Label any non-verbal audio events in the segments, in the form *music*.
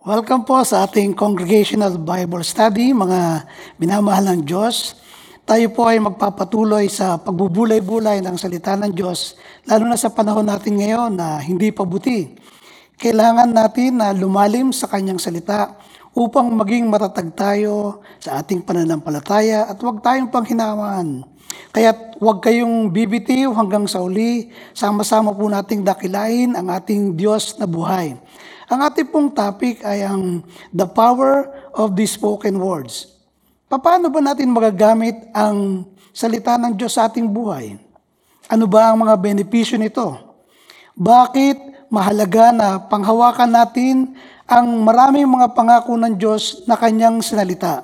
Welcome po sa ating Congregational Bible Study, mga minamahal ng Diyos. Tayo po ay magpapatuloy sa pagbubulay-bulay ng salita ng Diyos, lalo na sa panahon natin ngayon na hindi pa buti. Kailangan natin na lumalim sa kanyang salita upang maging matatag tayo sa ating pananampalataya at huwag tayong panghinamaan. Kaya huwag kayong bibitiw hanggang sa uli, sama-sama po nating dakilain ang ating Diyos na buhay. Ang ating pong topic ay ang the power of the spoken words. Paano ba natin magagamit ang salita ng Diyos sa ating buhay? Ano ba ang mga benepisyo nito? Bakit mahalaga na panghawakan natin ang maraming mga pangako ng Diyos na kanyang sinalita?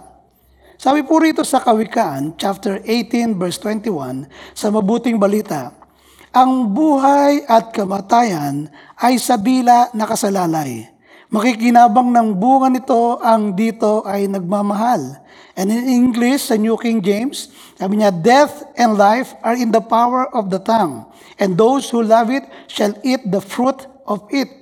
Sabi po rito sa Kawikaan, chapter 18, verse 21, sa mabuting balita, ang buhay at kamatayan ay sa dila nakasalalay. Makikinabang ng bunga nito ang dito ay nagmamahal. And in English, sa New King James, sabi niya, Death and life are in the power of the tongue, and those who love it shall eat the fruit of it.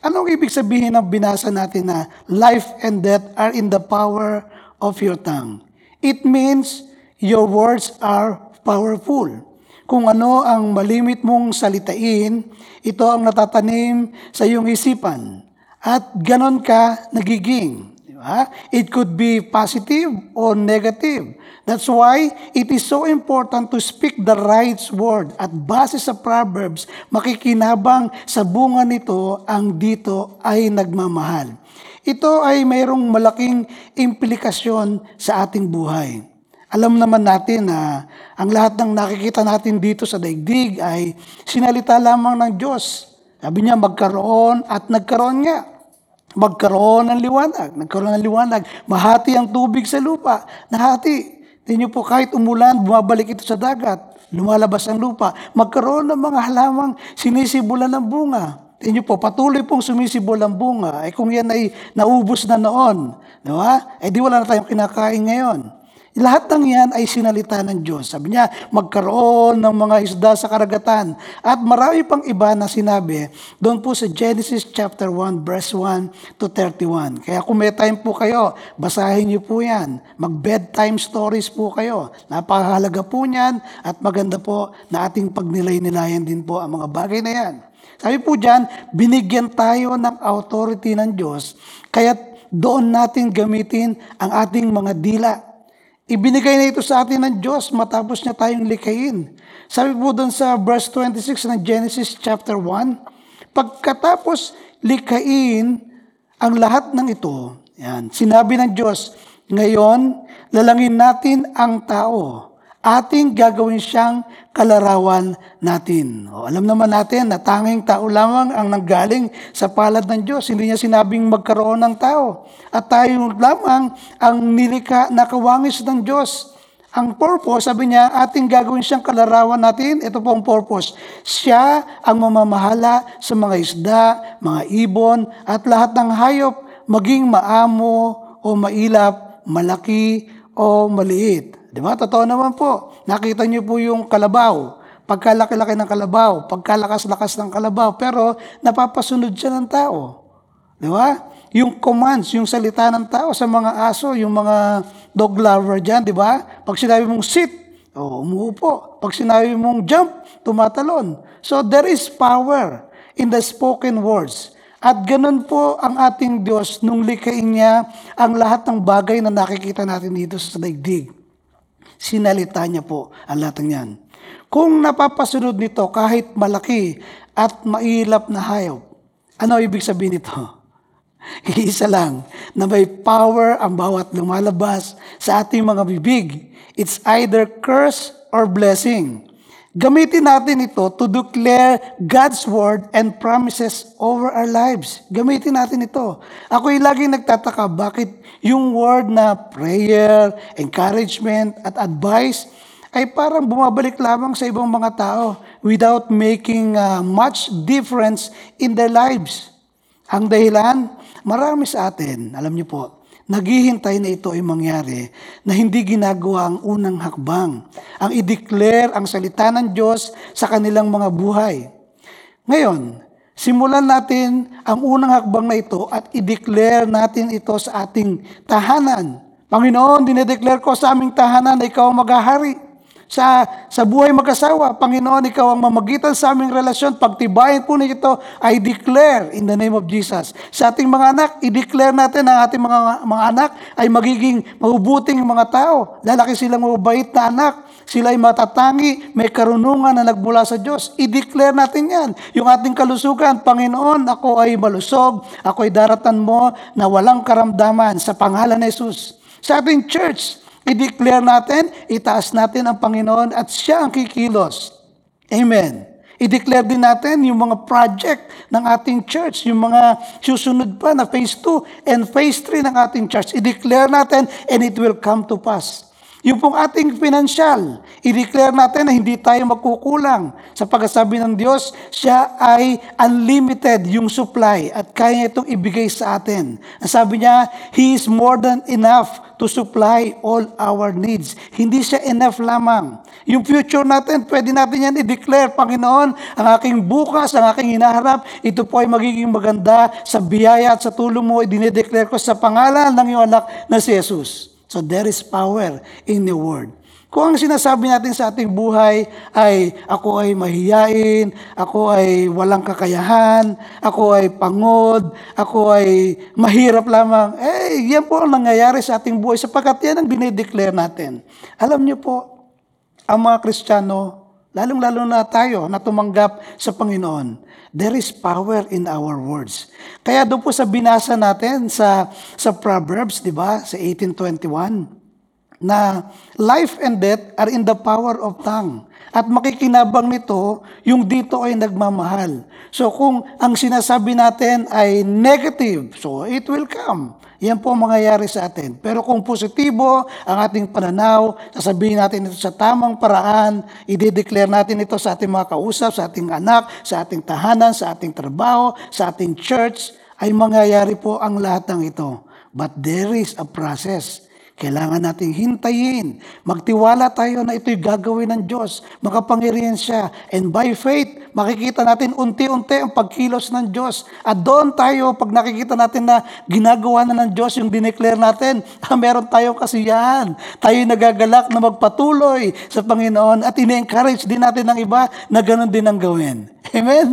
Anong ibig sabihin ng binasa natin na life and death are in the power of your tongue? It means your words are powerful kung ano ang malimit mong salitain, ito ang natatanim sa iyong isipan. At ganon ka nagiging. Di ba? It could be positive or negative. That's why it is so important to speak the right word. At base sa Proverbs, makikinabang sa bunga nito ang dito ay nagmamahal. Ito ay mayroong malaking implikasyon sa ating buhay. Alam naman natin na ang lahat ng nakikita natin dito sa daigdig ay sinalita lamang ng Diyos. Sabi niya, magkaroon at nagkaroon nga. Magkaroon ng liwanag. Nagkaroon ng liwanag. Mahati ang tubig sa lupa. Nahati. Tingnan po, kahit umulan, bumabalik ito sa dagat. Lumalabas ang lupa. Magkaroon ng mga halamang sinisibulan ng bunga. Tingnan po, patuloy pong sumisibol ang bunga. Eh kung yan ay naubos na noon, di ba? Eh di wala na tayong kinakain ngayon. Lahat ng yan ay sinalita ng Diyos. Sabi niya, magkaroon ng mga isda sa karagatan. At marami pang iba na sinabi doon po sa Genesis chapter 1 verse 1 to 31. Kaya kung may time po kayo, basahin niyo po yan. Mag-bedtime stories po kayo. Napakahalaga po niyan at maganda po na ating pagnilay-nilayan din po ang mga bagay na yan. Sabi po dyan, binigyan tayo ng authority ng Diyos, kaya doon natin gamitin ang ating mga dila. Ibinigay na ito sa atin ng Diyos matapos niya tayong likayin. Sabi po doon sa verse 26 ng Genesis chapter 1, pagkatapos likain ang lahat ng ito, yan, sinabi ng Diyos, ngayon, lalangin natin ang tao. Ating gagawin siyang kalarawan natin. O, alam naman natin na tanging tao lamang ang nanggaling sa palad ng Diyos. Hindi niya sinabing magkaroon ng tao. At tayo lamang ang nilika na kawangis ng Diyos. Ang purpose, sabi niya, ating gagawin siyang kalarawan natin. Ito po ang purpose. Siya ang mamamahala sa mga isda, mga ibon, at lahat ng hayop, maging maamo o mailap, malaki o maliit. Di ba? Totoo naman po. Nakita niyo po yung kalabaw. Pagkalaki-laki ng kalabaw, pagkalakas-lakas ng kalabaw, pero napapasunod siya ng tao. Di ba? Yung commands, yung salita ng tao sa mga aso, yung mga dog lover dyan, di ba? Pag sinabi mong sit, oh, umuupo. Pag sinabi mong jump, tumatalon. So there is power in the spoken words. At ganun po ang ating Diyos nung likain niya ang lahat ng bagay na nakikita natin dito sa daigdig. Sinalita niya po ang lahat ng yan. Kung napapasunod nito kahit malaki at mailap na hayop, ano ibig sabihin nito? *laughs* Iisa lang, na may power ang bawat lumalabas sa ating mga bibig. It's either curse or blessing. Gamitin natin ito to declare God's word and promises over our lives. Gamitin natin ito. Ako'y laging nagtataka bakit yung word na prayer, encouragement, at advice ay parang bumabalik lamang sa ibang mga tao without making uh, much difference in their lives. Ang dahilan, marami sa atin, alam niyo po, naghihintay na ito ay mangyari na hindi ginagawa ang unang hakbang. Ang i-declare ang salita ng Diyos sa kanilang mga buhay. Ngayon, Simulan natin ang unang hakbang na ito at i-declare natin ito sa ating tahanan. Panginoon, dinedeclare ko sa aming tahanan na ikaw ang maghahari. Sa, sa buhay mag-asawa, Panginoon, ikaw ang mamagitan sa aming relasyon. Pagtibayin po nito, I declare in the name of Jesus. Sa ating mga anak, i-declare natin ang ating mga, mga anak ay magiging mabubuting mga tao. Lalaki silang mabait na anak. Sila ay matatangi, may karunungan na nagmula sa Diyos. I-declare natin yan. Yung ating kalusugan, Panginoon, ako ay malusog, ako ay daratan mo na walang karamdaman sa pangalan ni Jesus. Sa ating church, i-declare natin, itaas natin ang Panginoon at siya ang kikilos. Amen. I-declare din natin yung mga project ng ating church, yung mga susunod pa na phase 2 and phase 3 ng ating church. I-declare natin and it will come to pass. Yung pong ating financial, i-declare natin na hindi tayo magkukulang. Sa pagkasabi ng Diyos, siya ay unlimited yung supply at kaya itong ibigay sa atin. Ang sabi niya, He is more than enough to supply all our needs. Hindi siya enough lamang. Yung future natin, pwede natin yan i-declare, Panginoon, ang aking bukas, ang aking hinaharap, ito po ay magiging maganda sa biyaya at sa tulong mo, dinideclare ko sa pangalan ng iyong anak na si Jesus. So there is power in the word. Kung ang sinasabi natin sa ating buhay ay ako ay mahiyain, ako ay walang kakayahan, ako ay pangod, ako ay mahirap lamang, eh, yan po ang nangyayari sa ating buhay sapagkat yan ang dinideclare natin. Alam niyo po, ang mga Kristiyano, lalong-lalo na tayo na tumanggap sa Panginoon, there is power in our words. Kaya doon po sa binasa natin sa, sa Proverbs, di ba, sa 1821, na life and death are in the power of tongue. At makikinabang nito, yung dito ay nagmamahal. So kung ang sinasabi natin ay negative, so it will come. Yan po ang mangyayari sa atin. Pero kung positibo ang ating pananaw, sasabihin natin ito sa tamang paraan, i-declare natin ito sa ating mga kausap, sa ating anak, sa ating tahanan, sa ating trabaho, sa ating church, ay mangyayari po ang lahat ng ito. But there is a process. Kailangan nating hintayin. Magtiwala tayo na ito'y gagawin ng Diyos. Makapangyarihan siya. And by faith, makikita natin unti-unti ang pagkilos ng Diyos. At doon tayo, pag nakikita natin na ginagawa na ng Diyos yung dineclare natin, *laughs* ah, meron tayong kasiyahan. Tayo nagagalak na magpatuloy sa Panginoon at ine-encourage din natin ng iba na ganun din ang gawin. Amen?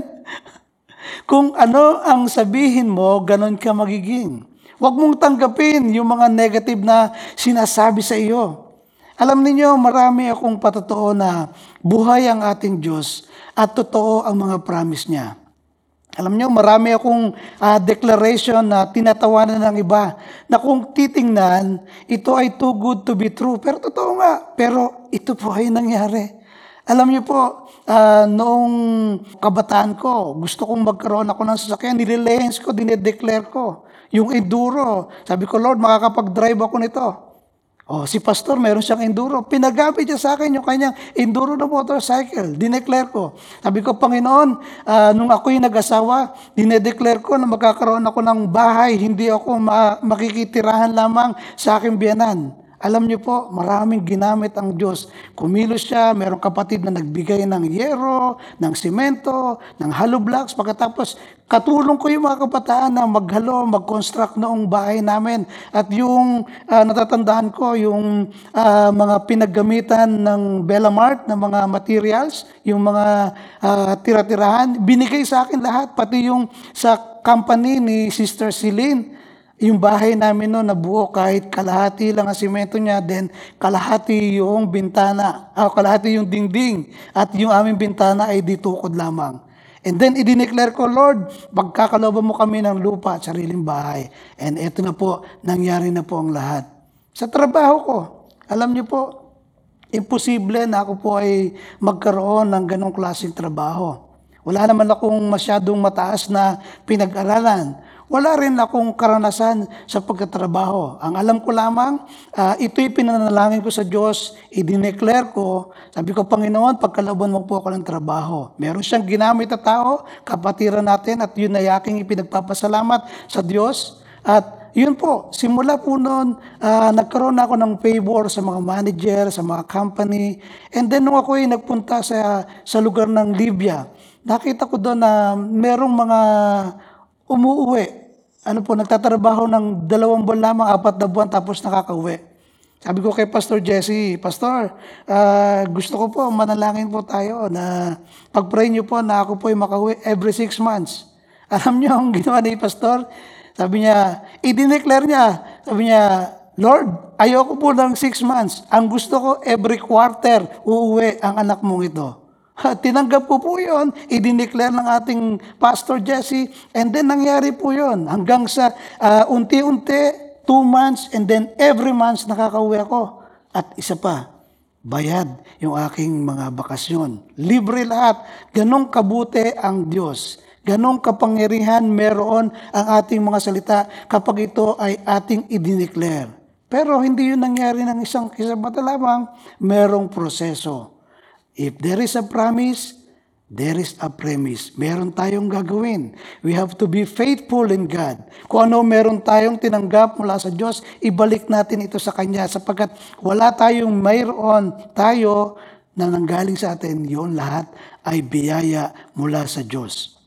*laughs* Kung ano ang sabihin mo, ganun ka magiging. Huwag mong tanggapin yung mga negative na sinasabi sa iyo. Alam niyo marami akong patotoo na buhay ang ating Diyos at totoo ang mga promise niya. Alam niyo marami akong uh, declaration na tinatawanan ng iba na kung titingnan, ito ay too good to be true. Pero totoo nga, pero ito po ay nangyari. Alam niyo po, uh, noong kabataan ko, gusto kong magkaroon ako ng sasakyan, nililehens ko, dinedeclare ko. Yung enduro, sabi ko, Lord, makakapag-drive ako nito. Oh, si pastor, meron siyang enduro. Pinagamit niya sa akin yung kanyang enduro na motorcycle. Dineclare ko. Sabi ko, Panginoon, uh, nung ako'y nag-asawa, dinedeclare ko na magkakaroon ako ng bahay. Hindi ako ma- makikitirahan lamang sa aking biyanan. Alam niyo po, maraming ginamit ang Diyos. Kumilos siya, merong kapatid na nagbigay ng yero, ng simento, ng hollow blocks. Pagkatapos, katulong ko yung mga kabataan na maghalo, mag-construct noong bahay namin. At yung uh, natatandaan ko, yung uh, mga pinaggamitan ng Bellamart na mga materials, yung mga uh, tira-tirahan, binigay sa akin lahat, pati yung sa company ni Sister Celine yung bahay namin noon nabuo kahit kalahati lang ang simento niya, then kalahati yung bintana, ah, kalahati yung dingding, at yung aming bintana ay ditukod lamang. And then, idineclare ko, Lord, pagkakalooban mo kami ng lupa at sariling bahay. And eto na po, nangyari na po ang lahat. Sa trabaho ko, alam niyo po, imposible na ako po ay magkaroon ng ganong klaseng trabaho. Wala naman akong masyadong mataas na pinag-aralan. Wala rin akong karanasan sa pagkatrabaho. Ang alam ko lamang, uh, ito'y pinanalangin ko sa Diyos, idineclare ko, sabi ko, Panginoon, pagkalaban mo po ako ng trabaho. Meron siyang ginamit na tao, kapatiran natin, at yun ay aking ipinagpapasalamat sa Diyos. At yun po, simula po noon, uh, nagkaroon ako ng favor sa mga manager, sa mga company. And then nung ako ay nagpunta sa, sa lugar ng Libya, nakita ko doon na merong mga umuuwi. Ano po, nagtatrabaho ng dalawang buwan lamang, apat na buwan, tapos nakakauwi. Sabi ko kay Pastor Jesse, Pastor, ah, gusto ko po, manalangin po tayo na pag-pray niyo po na ako po ay makauwi every six months. *laughs* Alam niyo ang ginawa ni Pastor? Sabi niya, i-declare niya, sabi niya, Lord, ayoko po ng six months. Ang gusto ko, every quarter, uuwi ang anak mong ito. Ha, tinanggap po po yun, i-declare ng ating Pastor Jesse, and then nangyari po yun. Hanggang sa ah, unti-unti, two months, and then every month nakakauwi ako. At isa pa, bayad yung aking mga bakasyon. Libre lahat. Ganong kabuti ang Diyos. Ganong kapangyarihan meron ang ating mga salita kapag ito ay ating i-declare. Pero hindi yun nangyari ng isang kisabata lamang, merong proseso. If there is a promise, there is a premise. Meron tayong gagawin. We have to be faithful in God. Kung ano meron tayong tinanggap mula sa Diyos, ibalik natin ito sa Kanya sapagkat wala tayong mayroon tayo na nanggaling sa atin, yon lahat ay biyaya mula sa Diyos.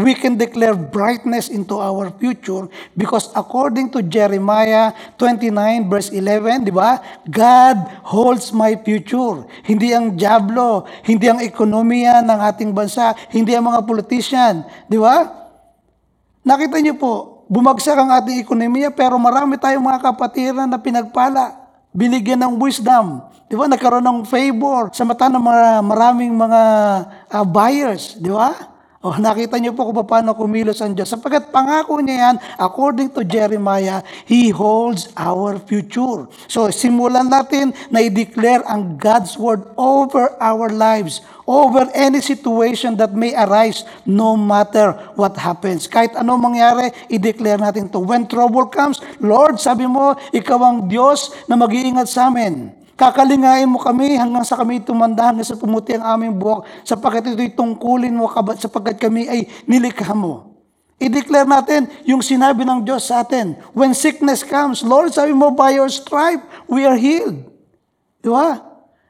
We can declare brightness into our future because according to Jeremiah 29 verse 11, di ba? God holds my future. Hindi ang diablo, hindi ang ekonomiya ng ating bansa, hindi ang mga politician, di ba? Nakita niyo po, bumagsak ang ating ekonomiya pero marami tayong mga kapatiran na pinagpala. Binigyan ng wisdom. Di ba? Nagkaroon ng favor sa mata ng mga maraming mga ah, buyers. Di ba? O nakita niyo po kung paano kumilos ang Diyos. Sapagkat pangako niya yan, according to Jeremiah, He holds our future. So simulan natin na i-declare ang God's word over our lives, over any situation that may arise, no matter what happens. Kahit ano mangyari, i-declare natin to. When trouble comes, Lord, sabi mo, ikaw ang Diyos na mag-iingat sa amin. Kakalingain mo kami hanggang sa kami tumanda hanggang sa pumuti ang aming buhok sapagkat ito'y tungkulin mo kabat sapagkat kami ay nilikha mo. I-declare natin yung sinabi ng Diyos sa atin. When sickness comes, Lord, sabi mo, by your stripe, we are healed. Di ba?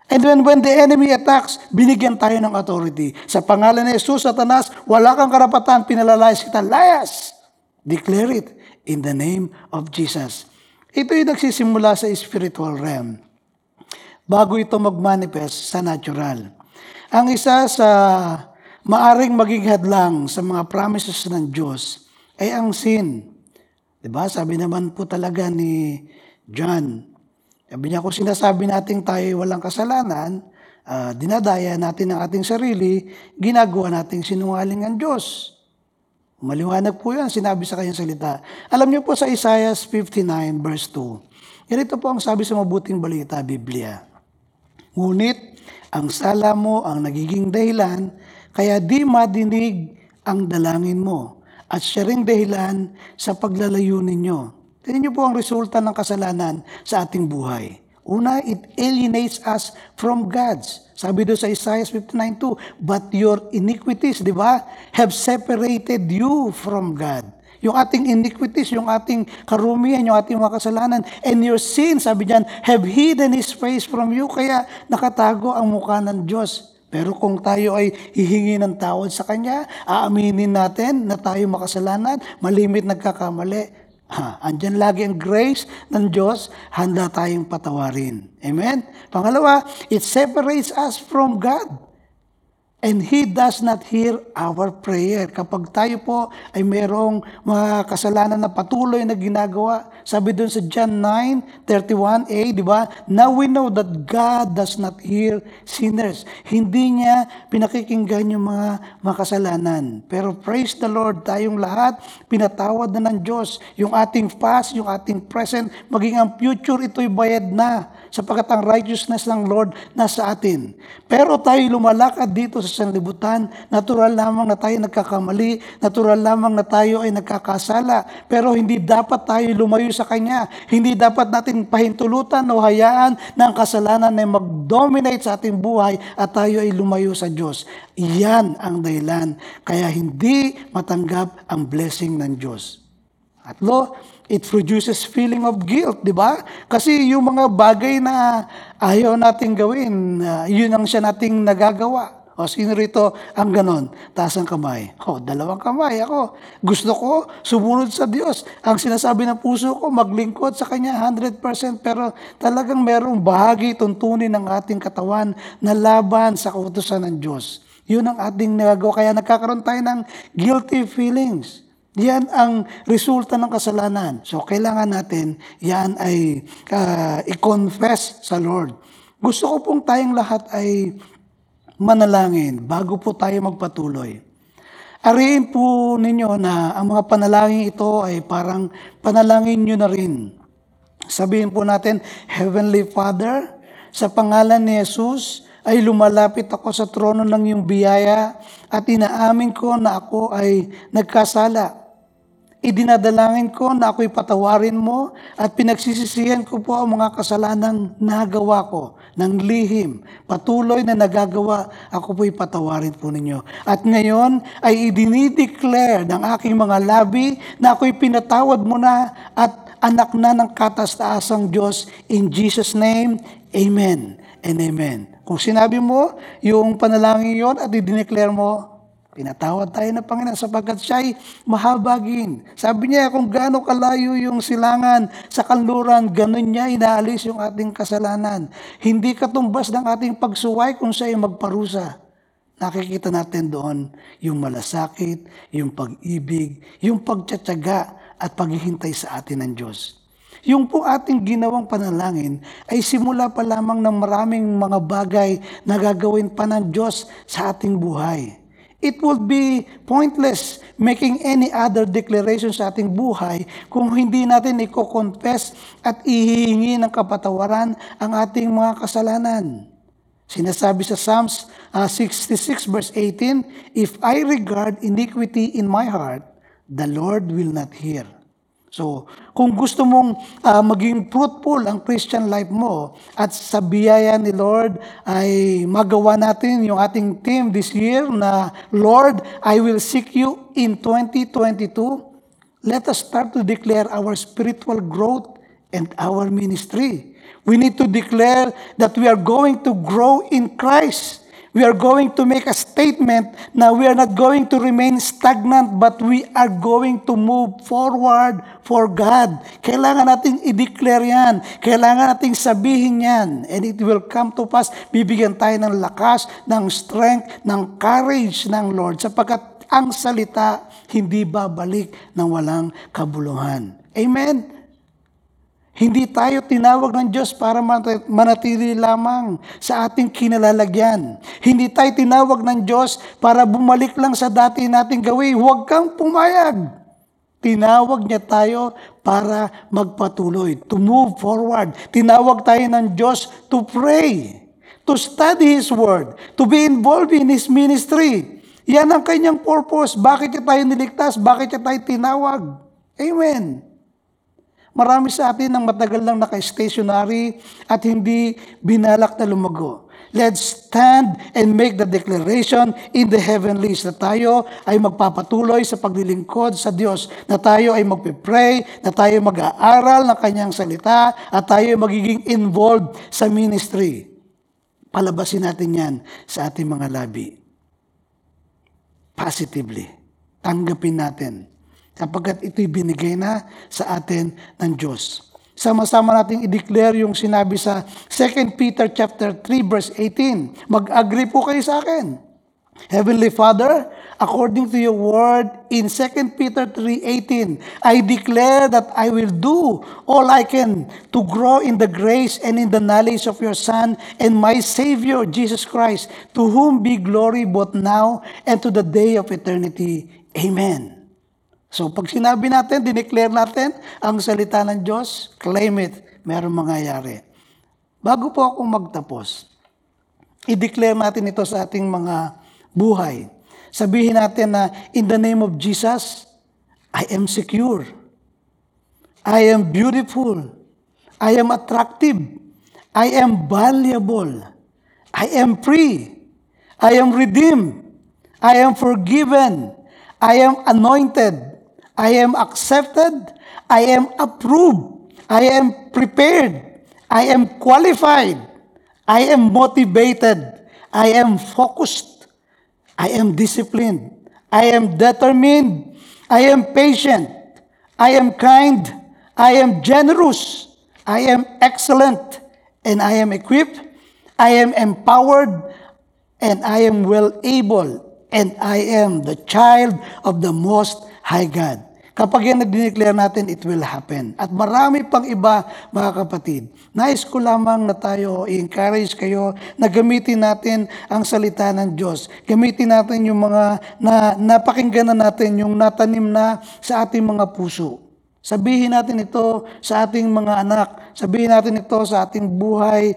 And when, when the enemy attacks, binigyan tayo ng authority. Sa pangalan ni Jesus, Satanas, wala kang karapatan, pinalayas kita. Layas! Declare it in the name of Jesus. Ito'y nagsisimula sa spiritual realm bago ito mag-manifest sa natural. Ang isa sa maaring maging hadlang sa mga promises ng Diyos ay ang sin. 'Di ba? Sabi naman po talaga ni John. Sabi niya kung sinasabi natin tayo ay walang kasalanan, ah, dinadaya natin ang ating sarili, ginagawa nating sinungaling ang Diyos. Maliwanag po yan, sinabi sa kanyang salita. Alam niyo po sa Isaiah 59 verse 2, ganito po ang sabi sa mabuting balita, Biblia. Ngunit ang sala mo ang nagiging dahilan, kaya di madinig ang dalangin mo. At siya ring dahilan sa paglalayo ninyo. Tingnan niyo po ang resulta ng kasalanan sa ating buhay. Una, it alienates us from God's. Sabi doon sa Isaiah 59.2, But your iniquities, di ba, have separated you from God. Yung ating iniquities, yung ating karumihan, yung ating mga kasalanan, and your sins, sabi diyan, have hidden His face from you, kaya nakatago ang mukha ng Diyos. Pero kung tayo ay hihingi ng tawad sa Kanya, aaminin natin na tayo makasalanan, malimit nagkakamali, ha, andyan lagi ang grace ng Diyos, handa tayong patawarin. Amen? Pangalawa, it separates us from God. And He does not hear our prayer. Kapag tayo po ay mayroong mga kasalanan na patuloy na ginagawa, sabi doon sa John 9:31a, di ba? Now we know that God does not hear sinners. Hindi niya pinakikinggan yung mga makasalanan. Pero praise the Lord, tayong lahat, pinatawad na ng Diyos. Yung ating past, yung ating present, maging ang future, ito'y bayad na sapagkat ang righteousness ng Lord nasa atin. Pero tayo lumalakad dito sa sanlibutan, natural lamang na tayo nagkakamali, natural lamang na tayo ay nagkakasala, pero hindi dapat tayo lumayo sa Kanya. Hindi dapat natin pahintulutan o hayaan na ang kasalanan ay mag-dominate sa ating buhay at tayo ay lumayo sa Diyos. Iyan ang dahilan kaya hindi matanggap ang blessing ng Diyos. Atlo, it produces feeling of guilt, di ba? Kasi yung mga bagay na ayaw nating gawin, uh, yun ang siya nating nagagawa. O sino rito ang ganon? Taas ang kamay. O, dalawang kamay ako. Gusto ko sumunod sa Diyos. Ang sinasabi ng puso ko, maglingkod sa Kanya 100%. Pero talagang merong bahagi tuntunin ng ating katawan na laban sa kautusan ng Diyos. Yun ang ating nagagawa. Kaya nagkakaroon tayo ng guilty feelings. Yan ang resulta ng kasalanan. So, kailangan natin yan ay uh, i-confess sa Lord. Gusto ko pong tayong lahat ay manalangin bago po tayo magpatuloy. Ariin po ninyo na ang mga panalangin ito ay parang panalangin nyo na rin. Sabihin po natin, Heavenly Father, sa pangalan ni Jesus, ay lumalapit ako sa trono ng iyong biyaya at inaamin ko na ako ay nagkasala Idinadalangin ko na ako'y patawarin mo at pinagsisisihan ko po ang mga kasalanang nagawa ko ng lihim. Patuloy na nagagawa, ako po'y patawarin po ninyo. At ngayon ay idinideclare ng aking mga labi na ako'y pinatawad mo na at anak na ng katastaasang Diyos. In Jesus' name, Amen and Amen. Kung sinabi mo yung panalangin yon at idineclare mo, Pinatawad tayo ng Panginoon sapagkat siya ay mahabagin. Sabi niya kung gaano kalayo yung silangan sa kanluran, ganun niya inaalis yung ating kasalanan. Hindi katumbas ng ating pagsuway kung siya ay magparusa. Nakikita natin doon yung malasakit, yung pag-ibig, yung pagtsatsaga at paghihintay sa atin ng Diyos. Yung po ating ginawang panalangin ay simula pa lamang ng maraming mga bagay na gagawin pa ng Diyos sa ating buhay. It would be pointless making any other declaration sa ating buhay kung hindi natin i-confess at ihihingi ng kapatawaran ang ating mga kasalanan. Sinasabi sa Psalms uh, 66 verse 18, If I regard iniquity in my heart, the Lord will not hear. So, kung gusto mong uh, maging fruitful ang Christian life mo at sa biyaya ni Lord ay magawa natin yung ating team this year na Lord, I will seek you in 2022. Let us start to declare our spiritual growth and our ministry. We need to declare that we are going to grow in Christ we are going to make a statement na we are not going to remain stagnant but we are going to move forward for God. Kailangan nating i-declare yan. Kailangan nating sabihin yan. And it will come to pass. Bibigyan tayo ng lakas, ng strength, ng courage ng Lord sapagkat ang salita hindi babalik ng walang kabuluhan. Amen? Hindi tayo tinawag ng Diyos para manatili lamang sa ating kinalalagyan. Hindi tayo tinawag ng Diyos para bumalik lang sa dati nating gawin. Huwag kang pumayag. Tinawag niya tayo para magpatuloy, to move forward. Tinawag tayo ng Diyos to pray, to study His Word, to be involved in His ministry. Yan ang kanyang purpose. Bakit niya tayo niligtas? Bakit niya tayo tinawag? Amen. Marami sa atin ang matagal lang naka-stationary at hindi binalak na lumago. Let's stand and make the declaration in the heavenlies na tayo ay magpapatuloy sa paglilingkod sa Diyos, na tayo ay magpipray, na tayo mag-aaral ng kanyang salita, at tayo ay magiging involved sa ministry. Palabasin natin yan sa ating mga labi. Positively. Tanggapin natin sapagkat ito'y binigay na sa atin ng Diyos. Sama-sama nating i-declare yung sinabi sa 2 Peter chapter 3 verse 18. Mag-agree po kayo sa akin. Heavenly Father, according to your word in 2 Peter 3:18, I declare that I will do all I can to grow in the grace and in the knowledge of your Son and my Savior Jesus Christ, to whom be glory both now and to the day of eternity. Amen. So pag sinabi natin, dineclare natin ang salita ng Diyos, claim it, meron mangyayari. Bago po ako magtapos, i-declare natin ito sa ating mga buhay. Sabihin natin na, in the name of Jesus, I am secure. I am beautiful. I am attractive. I am valuable. I am free. I am redeemed. I am forgiven. I am anointed. I am accepted, I am approved, I am prepared, I am qualified, I am motivated, I am focused, I am disciplined. I am determined. I am patient. I am kind. I am generous. I am excellent. And I am equipped. I am empowered. And I am well able. And I am the child of the Most High God. Kapag yan nag-declare natin, it will happen. At marami pang iba, mga kapatid. Nais ko lamang na tayo, i-encourage kayo na gamitin natin ang salita ng Diyos. Gamitin natin yung mga na, napakinggan na natin, yung natanim na sa ating mga puso. Sabihin natin ito sa ating mga anak. Sabihin natin ito sa ating buhay,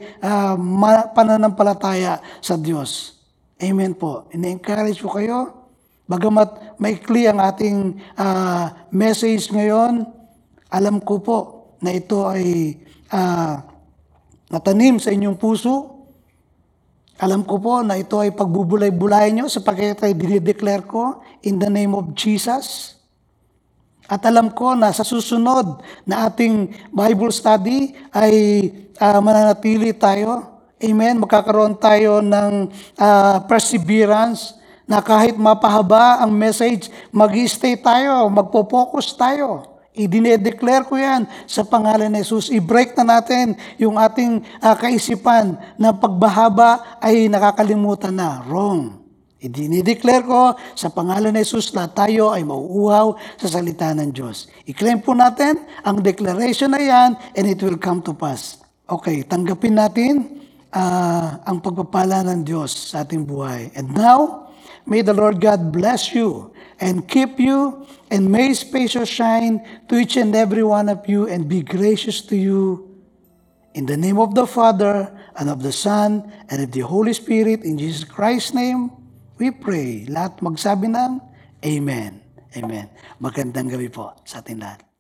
ma- pananampalataya sa Diyos. Amen po. Ina-encourage ko kayo Bagamat maikli ang ating ah, message ngayon, alam ko po na ito ay ah, natanim sa inyong puso. Alam ko po na ito ay pagbubulay-bulay nyo sapagkat ay dinideclare ko in the name of Jesus. At alam ko na sa susunod na ating Bible study ay ah, mananatili tayo. Amen. Magkakaroon tayo ng ah, perseverance na kahit mapahaba ang message, mag stay tayo, magpo-focus tayo. I-declare ko yan sa pangalan ni Jesus. I-break na natin yung ating ah, kaisipan na pagbahaba ay nakakalimutan na. Wrong. I-declare ko sa pangalan ni Jesus na tayo ay mauuhaw sa salita ng Diyos. I-claim po natin ang declaration na yan and it will come to pass. Okay, tanggapin natin ah, ang pagpapala ng Diyos sa ating buhay. And now, may the Lord God bless you and keep you and may His face shine to each and every one of you and be gracious to you in the name of the Father, and of the Son, and of the Holy Spirit, in Jesus Christ's name, we pray. Lahat magsabi ng Amen. Amen. Magandang gabi po sa ating lahat.